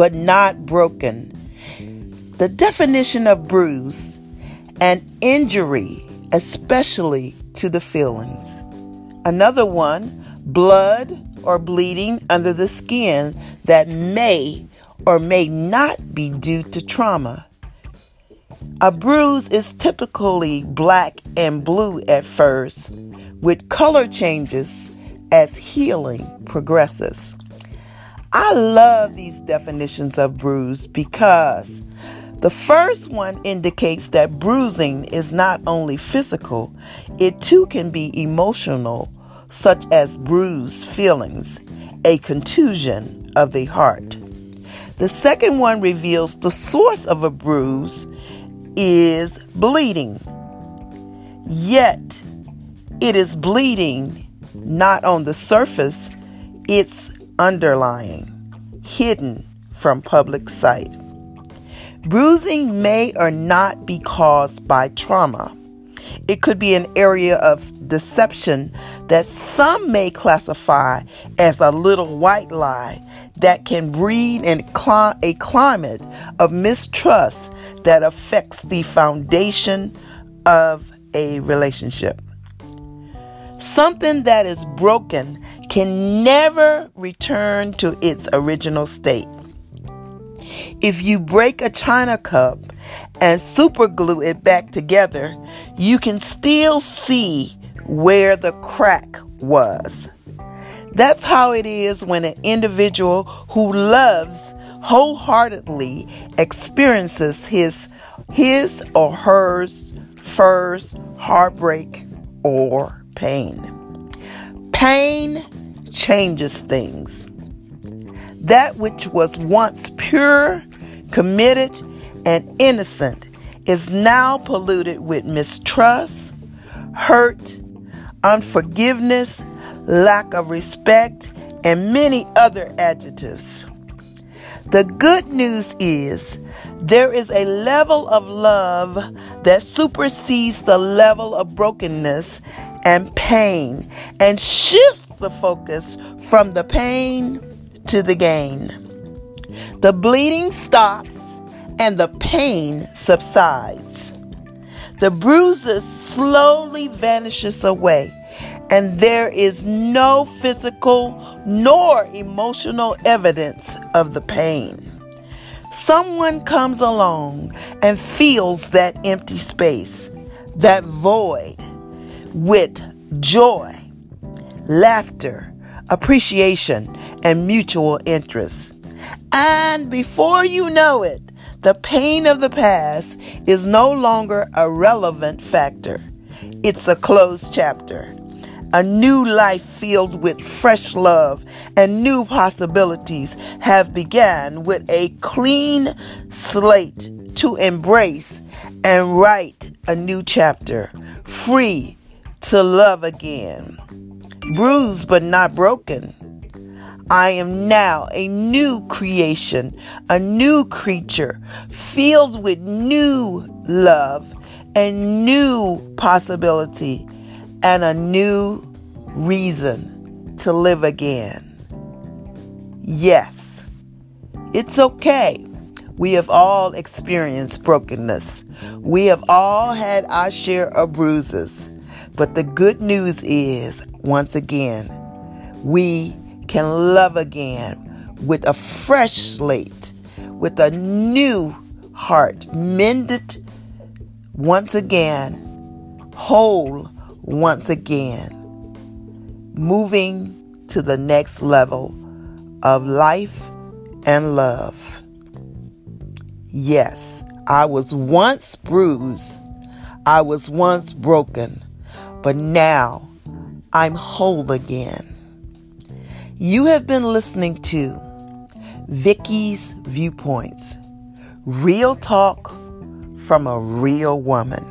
but not broken. The definition of bruise an injury, especially to the feelings. Another one, blood or bleeding under the skin that may or may not be due to trauma. A bruise is typically black and blue at first, with color changes as healing progresses. I love these definitions of bruise because the first one indicates that bruising is not only physical, it too can be emotional, such as bruised feelings, a contusion of the heart. The second one reveals the source of a bruise is bleeding. Yet, it is bleeding not on the surface, it's underlying, hidden from public sight. Bruising may or not be caused by trauma. It could be an area of deception that some may classify as a little white lie that can breed in a climate of mistrust that affects the foundation of a relationship. Something that is broken can never return to its original state. If you break a china cup and superglue it back together, you can still see where the crack was. That's how it is when an individual who loves wholeheartedly experiences his his or hers first heartbreak or pain. Pain changes things. That which was once pure, committed, and innocent is now polluted with mistrust, hurt, unforgiveness, lack of respect, and many other adjectives. The good news is there is a level of love that supersedes the level of brokenness and pain and shifts the focus from the pain to the gain. The bleeding stops and the pain subsides. The bruises slowly vanishes away and there is no physical nor emotional evidence of the pain. Someone comes along and fills that empty space, that void, with joy, laughter, appreciation, and mutual interest. And before you know it, the pain of the past is no longer a relevant factor. It's a closed chapter. A new life filled with fresh love and new possibilities have begun with a clean slate to embrace and write a new chapter, free to love again. Bruised but not broken. I am now a new creation, a new creature, filled with new love and new possibility and a new reason to live again. Yes, it's okay. We have all experienced brokenness. We have all had our share of bruises. But the good news is, once again, we can love again with a fresh slate, with a new heart, mended once again, whole once again, moving to the next level of life and love. Yes, I was once bruised, I was once broken, but now I'm whole again. You have been listening to Vicky's Viewpoints Real Talk from a Real Woman.